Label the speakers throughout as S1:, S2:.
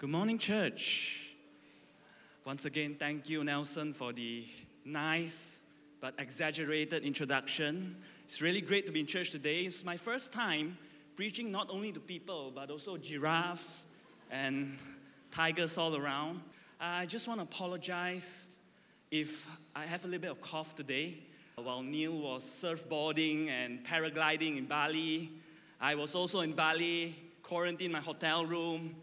S1: Good morning, church. Once again, thank you, Nelson, for the nice but exaggerated introduction. It's really great to be in church today. It's my first time preaching not only to people, but also giraffes and tigers all around. I just want to apologize if I have a little bit of cough today. While Neil was surfboarding and paragliding in Bali, I was also in Bali, quarantined in my hotel room.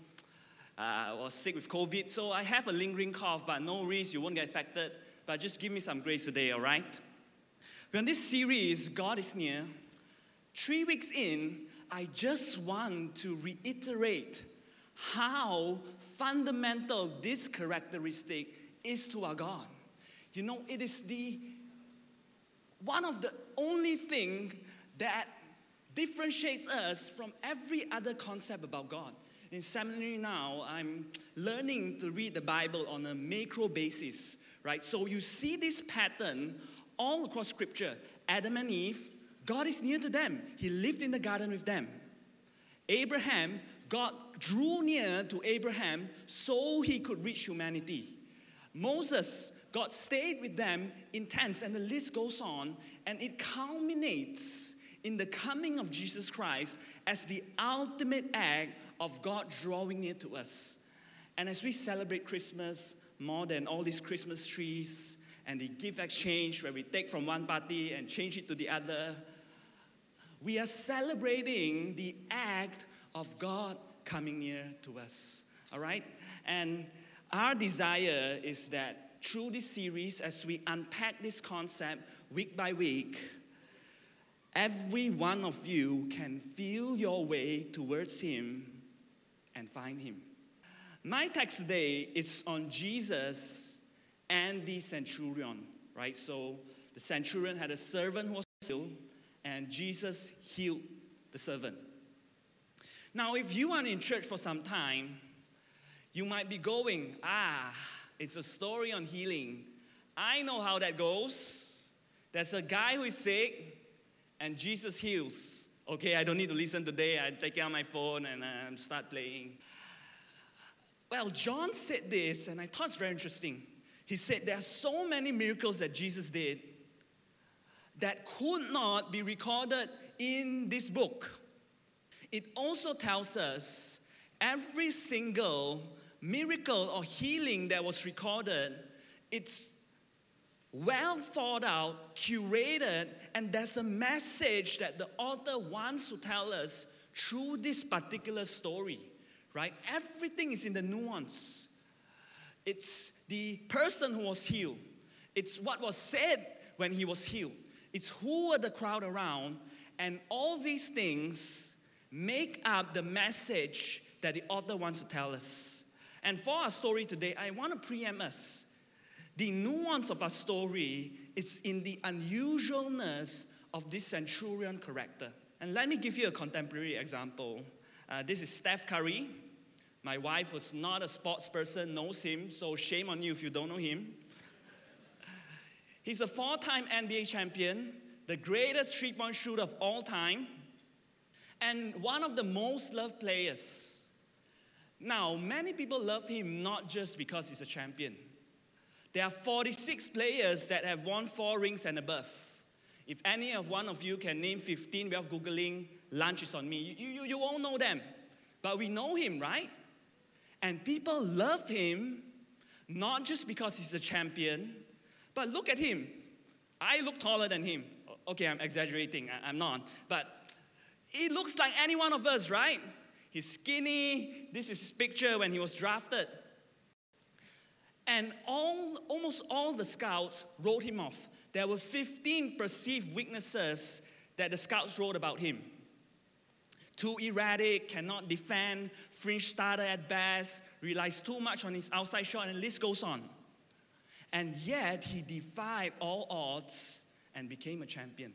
S1: Uh, I was sick with COVID, so I have a lingering cough, but no risk, you won't get affected. But just give me some grace today, all right? We're this series, God is Near. Three weeks in, I just want to reiterate how fundamental this characteristic is to our God. You know, it is the one of the only thing that differentiates us from every other concept about God. In seminary now, I'm learning to read the Bible on a macro basis, right? So you see this pattern all across scripture. Adam and Eve, God is near to them. He lived in the garden with them. Abraham, God drew near to Abraham so he could reach humanity. Moses, God stayed with them in tents, and the list goes on, and it culminates in the coming of Jesus Christ as the ultimate act of God drawing near to us. And as we celebrate Christmas, more than all these Christmas trees and the gift exchange where we take from one party and change it to the other, we are celebrating the act of God coming near to us. All right? And our desire is that through this series, as we unpack this concept week by week, every one of you can feel your way towards Him and find Him. My text today is on Jesus and the centurion, right? So the centurion had a servant who was ill, and Jesus healed the servant. Now, if you are in church for some time, you might be going, ah, it's a story on healing. I know how that goes. There's a guy who is sick, and Jesus heals. Okay, I don't need to listen today. I take out my phone and um, start playing. Well, John said this, and I thought it's very interesting. He said there are so many miracles that Jesus did that could not be recorded in this book. It also tells us every single miracle or healing that was recorded, it's well thought out, curated, and there's a message that the author wants to tell us through this particular story, right? Everything is in the nuance. It's the person who was healed, it's what was said when he was healed, it's who were the crowd around, and all these things make up the message that the author wants to tell us. And for our story today, I want to preempt us. The nuance of our story is in the unusualness of this centurion character. And let me give you a contemporary example. Uh, this is Steph Curry. My wife was not a sports person, knows him, so shame on you if you don't know him. He's a four time NBA champion, the greatest three point shooter of all time, and one of the most loved players now, many people love him not just because he's a champion. There are 46 players that have won four rings and above. If any of one of you can name 15 without Googling, lunch is on me. You, you, you won't know them. But we know him, right? And people love him not just because he's a champion, but look at him. I look taller than him. Okay, I'm exaggerating, I'm not. But he looks like any one of us, right? He's skinny. This is his picture when he was drafted. And all, almost all the scouts wrote him off. There were 15 perceived weaknesses that the scouts wrote about him. Too erratic, cannot defend, fringe starter at best, relies too much on his outside shot, and the list goes on. And yet, he defied all odds and became a champion.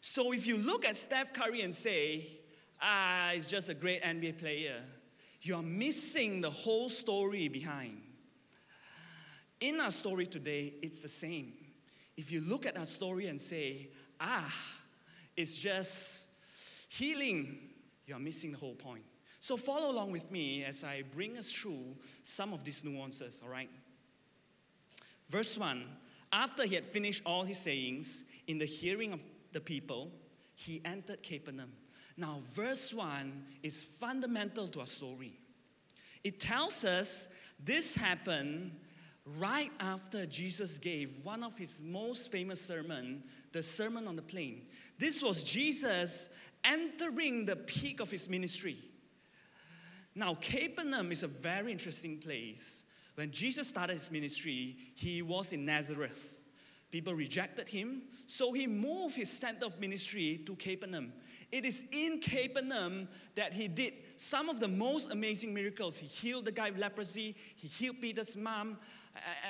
S1: So, if you look at Steph Curry and say, ah, he's just a great NBA player. You're missing the whole story behind. In our story today, it's the same. If you look at our story and say, ah, it's just healing, you're missing the whole point. So follow along with me as I bring us through some of these nuances, all right? Verse 1 After he had finished all his sayings in the hearing of the people, he entered Capernaum. Now, verse 1 is fundamental to our story. It tells us this happened right after Jesus gave one of his most famous sermon, the Sermon on the Plain. This was Jesus entering the peak of his ministry. Now, Capernaum is a very interesting place. When Jesus started his ministry, he was in Nazareth. People rejected him, so he moved his center of ministry to Capernaum. It is in Capernaum that he did some of the most amazing miracles. He healed the guy with leprosy, he healed Peter's mom,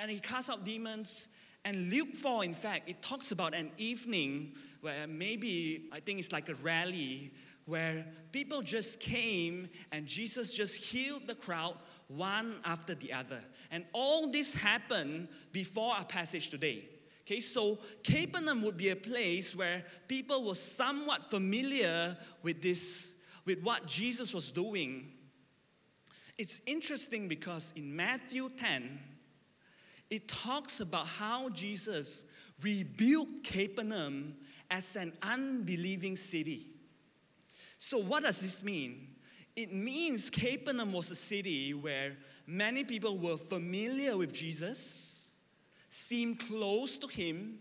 S1: and he cast out demons. And Luke 4, in fact, it talks about an evening where maybe, I think it's like a rally, where people just came and Jesus just healed the crowd one after the other. And all this happened before our passage today. Okay, so Capernaum would be a place where people were somewhat familiar with this, with what Jesus was doing. It's interesting because in Matthew 10, it talks about how Jesus rebuilt Capernaum as an unbelieving city. So, what does this mean? It means Capernaum was a city where many people were familiar with Jesus seemed close to him,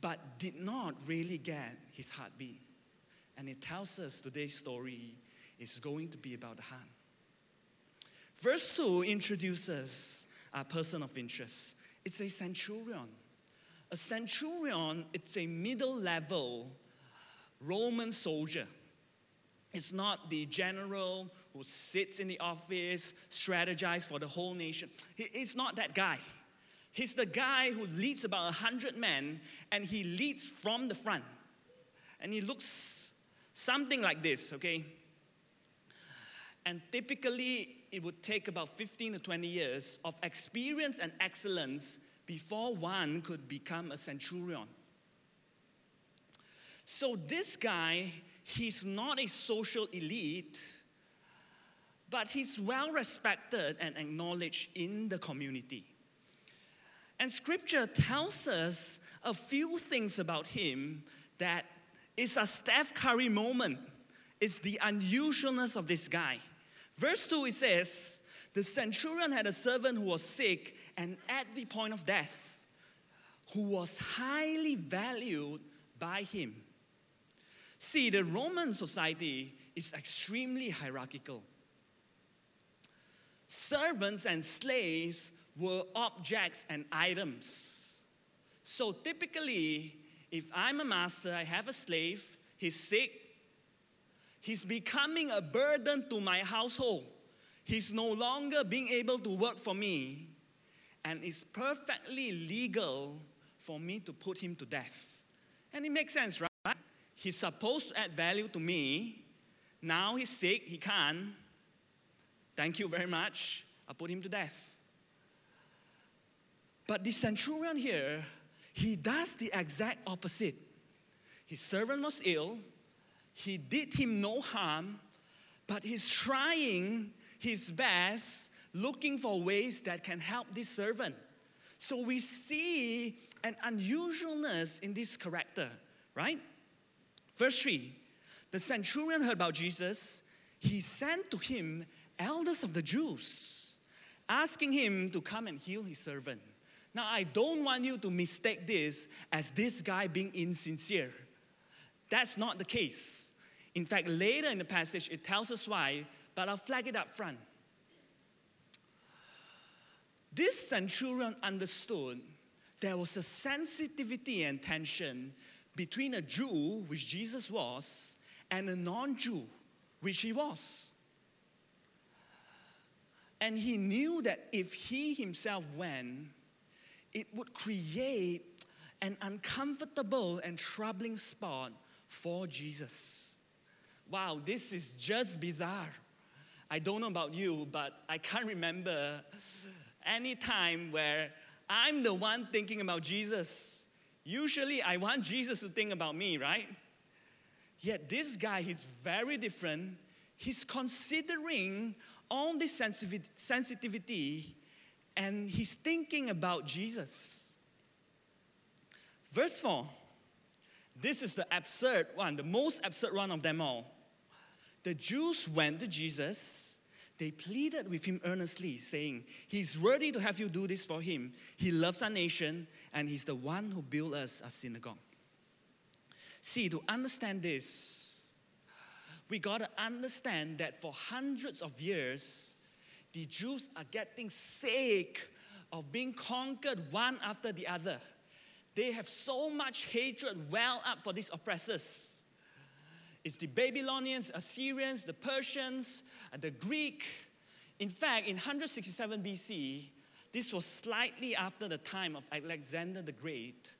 S1: but did not really get his heartbeat. And it tells us today's story is going to be about the heart. Verse 2 introduces a person of interest. It's a centurion. A centurion, it's a middle level Roman soldier. It's not the general who sits in the office, strategizes for the whole nation. It's not that guy. He's the guy who leads about 100 men and he leads from the front. And he looks something like this, okay? And typically, it would take about 15 to 20 years of experience and excellence before one could become a centurion. So, this guy, he's not a social elite, but he's well respected and acknowledged in the community. And scripture tells us a few things about him that is a Steph Curry moment. It's the unusualness of this guy. Verse 2 it says, The centurion had a servant who was sick and at the point of death, who was highly valued by him. See, the Roman society is extremely hierarchical. Servants and slaves were objects and items. So typically, if I'm a master, I have a slave, he's sick, he's becoming a burden to my household. He's no longer being able to work for me, and it's perfectly legal for me to put him to death. And it makes sense, right? He's supposed to add value to me. Now he's sick, he can't. Thank you very much. I put him to death. But the centurion here, he does the exact opposite. His servant was ill, he did him no harm, but he's trying his best, looking for ways that can help this servant. So we see an unusualness in this character, right? Verse 3 The centurion heard about Jesus. He sent to him elders of the Jews, asking him to come and heal his servant. Now, I don't want you to mistake this as this guy being insincere. That's not the case. In fact, later in the passage, it tells us why, but I'll flag it up front. This centurion understood there was a sensitivity and tension between a Jew, which Jesus was, and a non Jew, which he was. And he knew that if he himself went, it would create an uncomfortable and troubling spot for Jesus. Wow, this is just bizarre. I don't know about you, but I can't remember any time where I'm the one thinking about Jesus. Usually, I want Jesus to think about me, right? Yet, this guy, he's very different. he's considering all this sensitivity and he's thinking about Jesus. Verse 4 this is the absurd one, the most absurd one of them all. The Jews went to Jesus. They pleaded with him earnestly, saying, He's worthy to have you do this for him. He loves our nation, and he's the one who built us a synagogue. See, to understand this, we got to understand that for hundreds of years, the Jews are getting sick of being conquered one after the other. They have so much hatred well up for these oppressors. It's the Babylonians, Assyrians, the Persians, and the Greek. In fact, in 167 BC, this was slightly after the time of Alexander the Great.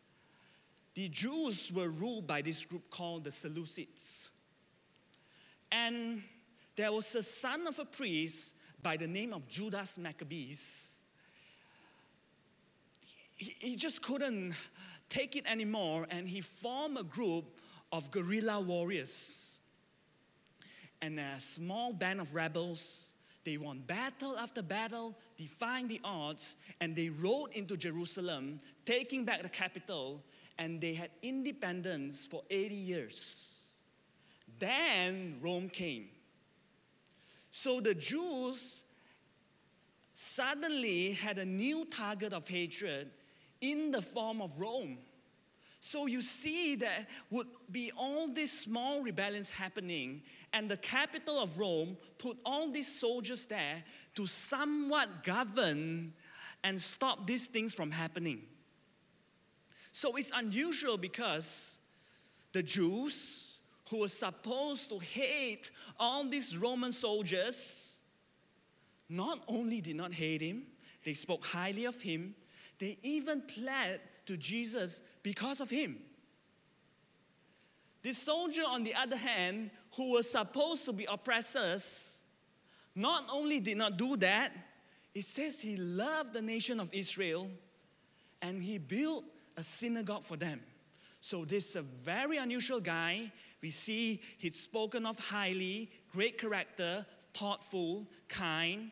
S1: The Jews were ruled by this group called the Seleucids. And there was a son of a priest by the name of Judas Maccabees. He, just couldn't take it anymore and he formed a group of guerrilla warriors. And a small band of rebels, they won battle after battle, defying the odds, and they rode into Jerusalem, taking back the capital, and they had independence for 80 years. Then Rome came. So the Jews suddenly had a new target of hatred in the form of Rome. So you see, there would be all these small rebellions happening, and the capital of Rome put all these soldiers there to somewhat govern and stop these things from happening. So it's unusual because the Jews, who were supposed to hate all these Roman soldiers, not only did not hate him, they spoke highly of him, they even pled to Jesus because of him. The soldier, on the other hand, who was supposed to be oppressors, not only did not do that, it says he loved the nation of Israel and he built a synagogue for them. So, this is a very unusual guy. We see he's spoken of highly, great character, thoughtful, kind.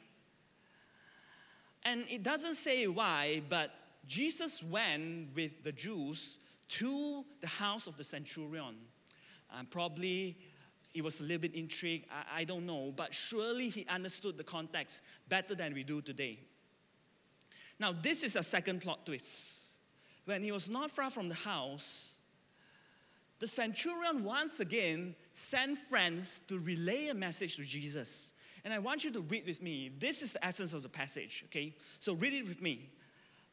S1: And it doesn't say why, but Jesus went with the Jews to the house of the centurion. Um, probably he was a little bit intrigued, I, I don't know, but surely he understood the context better than we do today. Now, this is a second plot twist. When he was not far from the house, the centurion once again sent friends to relay a message to Jesus. And I want you to read with me. This is the essence of the passage, okay? So read it with me.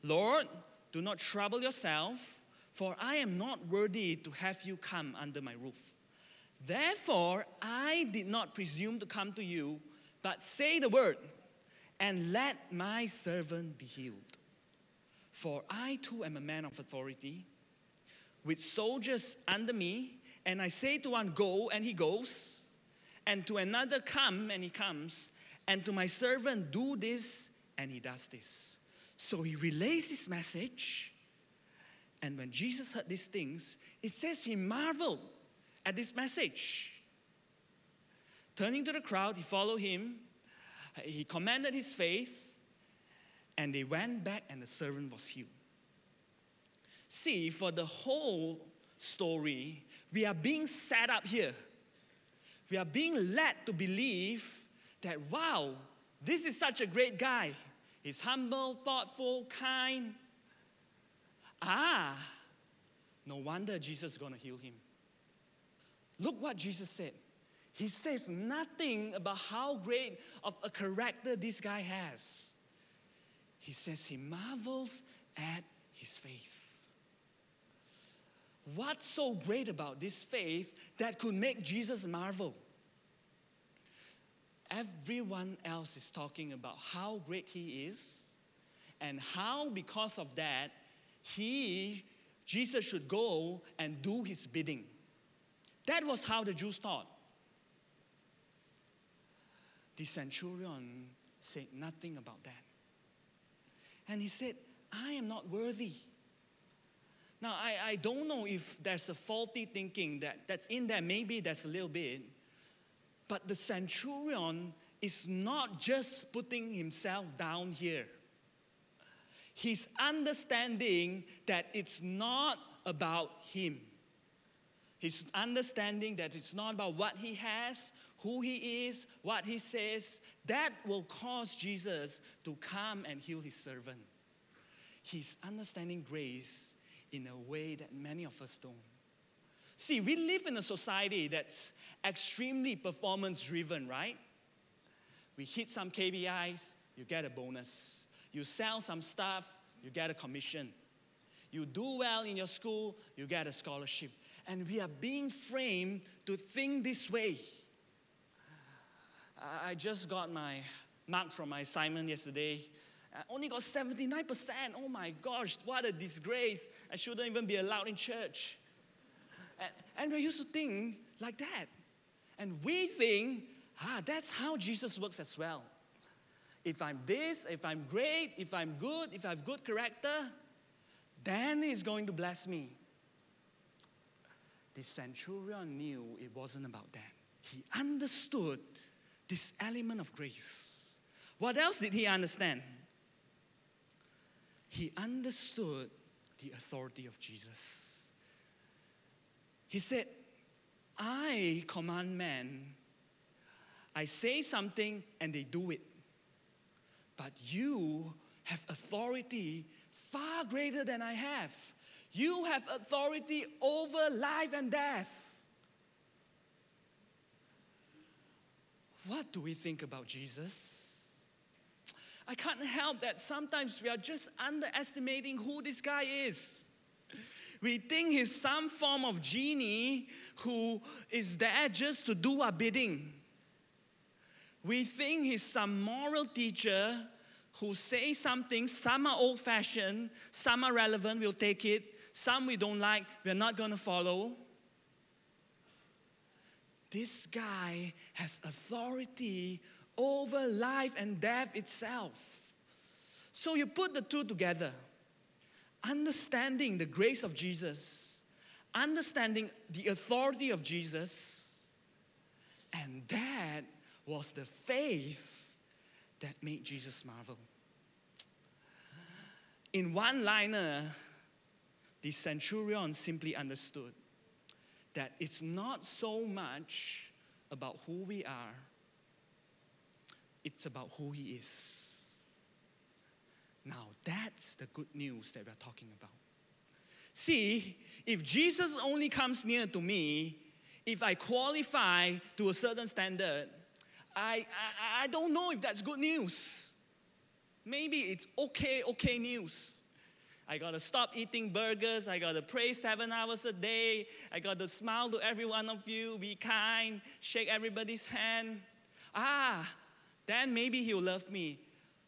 S1: Lord, do not trouble yourself, for I am not worthy to have you come under my roof. Therefore, I did not presume to come to you, but say the word, and let my servant be healed. For I too am a man of authority, with soldiers under me, and I say to one, Go, and he goes, and to another, Come, and he comes, and to my servant, Do this, and he does this. So he relays this message. And when Jesus heard these things, it says he marveled at this message. Turning to the crowd, he followed him. He commanded his faith, and they went back, and the servant was healed. See, for the whole story, we are being set up here. We are being led to believe that, wow, this is such a great guy. He's humble, thoughtful, kind. Ah, no wonder Jesus is going to heal him. Look what Jesus said. He says nothing about how great of a character this guy has. He says he marvels at his faith. What's so great about this faith that could make Jesus marvel? everyone else is talking about how great he is and how, because of that, he, Jesus, should go and do his bidding. That was how the Jews thought. The centurion said nothing about that. And he said, I am not worthy. Now, I, I don't know if there's a faulty thinking that, that's in there. Maybe there's a little bit. But the centurion is not just putting himself down here. He's understanding that it's not about him. He's understanding that it's not about what he has, who he is, what he says. That will cause Jesus to come and heal his servant. He's understanding grace in a way that many of us don't. See, we live in a society that's extremely performance driven, right? We hit some KPIs, you get a bonus. You sell some stuff, you get a commission. You do well in your school, you get a scholarship. And we are being framed to think this way. I just got my marks from my assignment yesterday. I only got 79%. Oh my gosh, what a disgrace. I shouldn't even be allowed in church. And, and we used to think like that. And we think, ah, that's how Jesus works as well. If I'm this, if I'm great, if I'm good, if I have good character, then He's going to bless me. The centurion knew it wasn't about that. He understood this element of grace. What else did he understand? He understood the authority of Jesus. He said, I command men, I say something and they do it. But you have authority far greater than I have. You have authority over life and death. What do we think about Jesus? I can't help that sometimes we are just underestimating who this guy is. We think he's some form of genie who is there just to do our bidding. We think he's some moral teacher who says something, some are old fashioned, some are relevant, we'll take it, some we don't like, we're not going to follow. This guy has authority over life and death itself. So you put the two together, understanding the grace of Jesus, understanding the authority of Jesus, and that was the faith that made Jesus marvel. In one liner, the centurion simply understood that it's not so much about who we are, it's about who He is. Now, that's the good news that we're talking about. See, if Jesus only comes near to me, if I qualify to a certain standard, I, I, I don't know if that's good news. Maybe it's okay, okay news. I gotta stop eating burgers. I gotta pray seven hours a day. I gotta smile to every one of you, be kind, shake everybody's hand. Ah, then maybe he'll love me.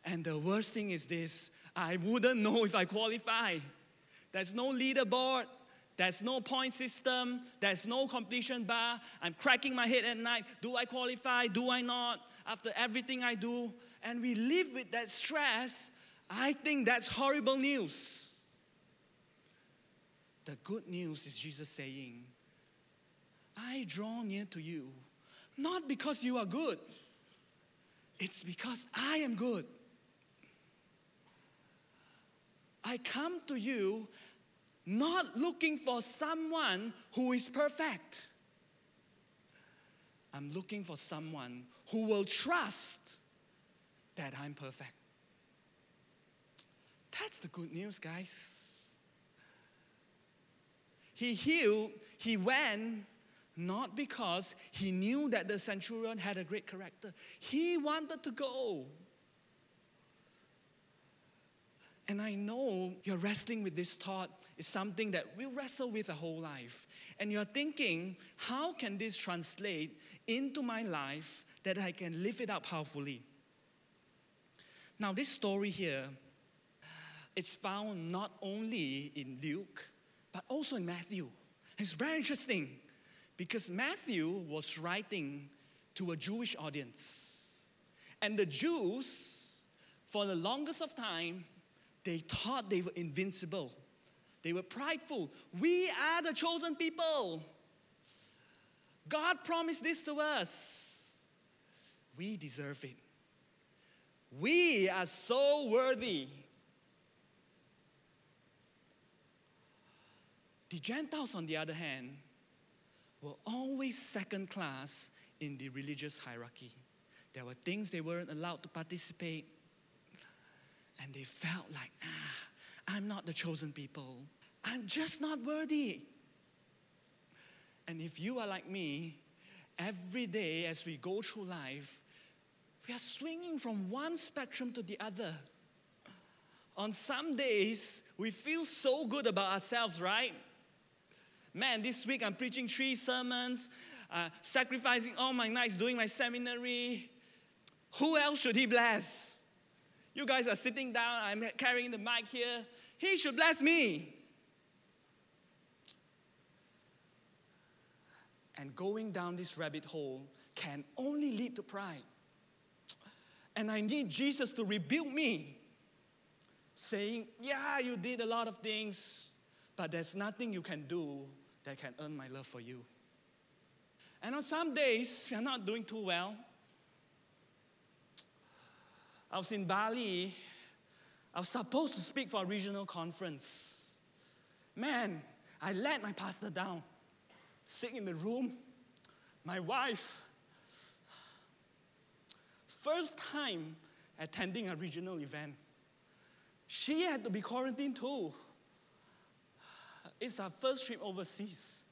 S1: And the worst thing is this I wouldn't know if I qualify. There's no leaderboard, there's no point system, there's no completion bar. I'm cracking my head at night. Do I qualify? Do I not? After everything I do. And we live with that stress. I think that's horrible news. The good news is Jesus saying, I draw near to you, not because you are good, it's because I am good. I come to you not looking for someone who is perfect. I'm looking for someone who will trust that I'm perfect. That's the good news, guys. He healed, he went not because he knew that the centurion had a great character. He wanted to go. And I know you're wrestling with this thought. It's something that we wrestle with a whole life. And you're thinking, how can this translate into my life that I can live it out powerfully? Now, this story here is found not only in Luke, but also in Matthew. It's very interesting because Matthew was writing to a Jewish audience. And the Jews, for the longest of time, they thought they were invincible. They were prideful. We are the chosen people. God promised this to us. We deserve it. We are so worthy. The Gentiles, on the other hand, were always second class in the religious hierarchy. There were things they weren't allowed to participate, and they felt like, ah, I'm not the chosen people. I'm just not worthy. And if you are like me, every day as we go through life, we are swinging from one spectrum to the other. On some days, we feel so good about ourselves, right? Man, this week I'm preaching three sermons, uh, sacrificing all my nights doing my seminary. Who else should he bless? You guys are sitting down, I'm carrying the mic here. He should bless me. And going down this rabbit hole can only lead to pride. And I need Jesus to rebuke me, saying, Yeah, you did a lot of things, but there's nothing you can do that can earn my love for you. And on some days, we are not doing too well. I was in Bali. I was supposed to speak for a regional conference. Man, I let my pastor down, Sitting in the room. My wife first time attending a regional event. She had to be quarantined too. It's our first trip overseas.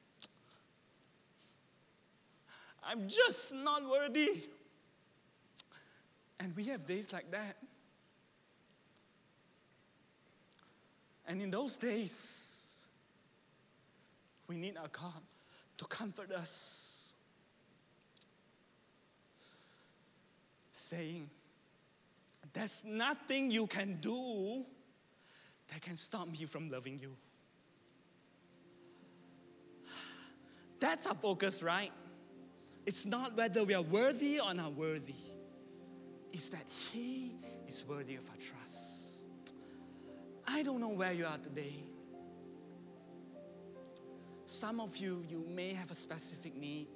S1: I'm just not worthy. And we have days like that. And in those days, we need our God to comfort us saying, There's nothing you can do that can stop me from loving you. That's our focus, right? It's not whether we are worthy or not worthy, it's that He is worthy of our trust. I don't know where you are today. Some of you, you may have a specific need.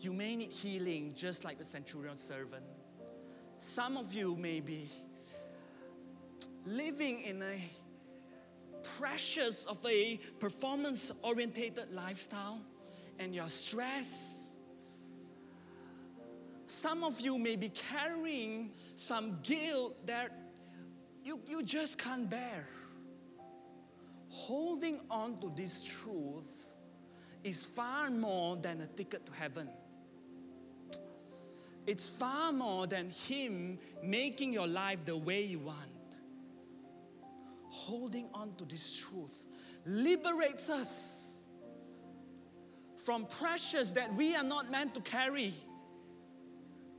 S1: You may need healing, just like the centurion servant. Some of you may be living in a precious of a performance orientated lifestyle and you're stressed. Some of you may be carrying some guilt that you, you just can't bear. Holding on to this truth is far more than a ticket to heaven. It's far more than Him making your life the way you want. Holding on to this truth liberates us from pressures that we are not meant to carry,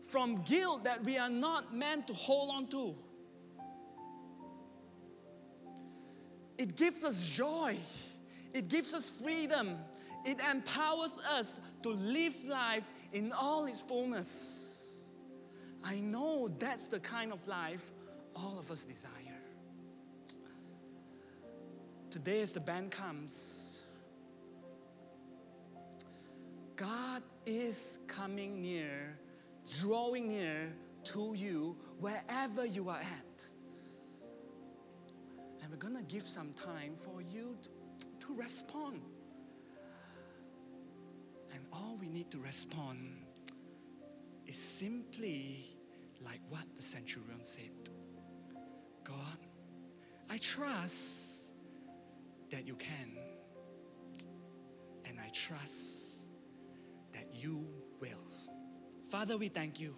S1: from guilt that we are not meant to hold on to. It gives us joy, it gives us freedom, it empowers us to live life in all its fullness. I know that's the kind of life all of us desire. Today, as the band comes, God is coming near, drawing near to you wherever you are at. And we're going to give some time for you to, to respond. And all we need to respond is simply like what the centurion said God, I trust that you can, and I trust you will. Father, we thank you.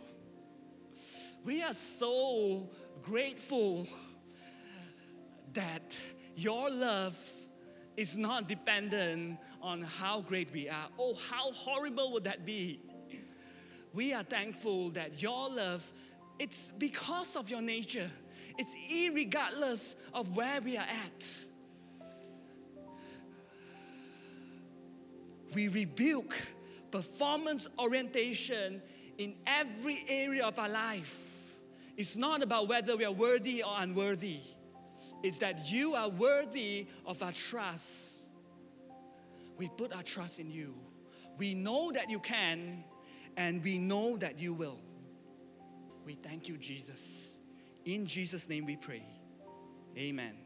S1: We are so grateful that your love is not dependent on how great we are. Oh, how horrible would that be? We are thankful that your love it's because of your nature. It's irregardless of where we are at. We rebuke performance orientation in every area of our life. It's not about whether we are worthy or unworthy. It's that you are worthy of our trust. We put our trust in you. We know that you can, and we know that you will. We thank you, Jesus. In Jesus' name we pray. Amen.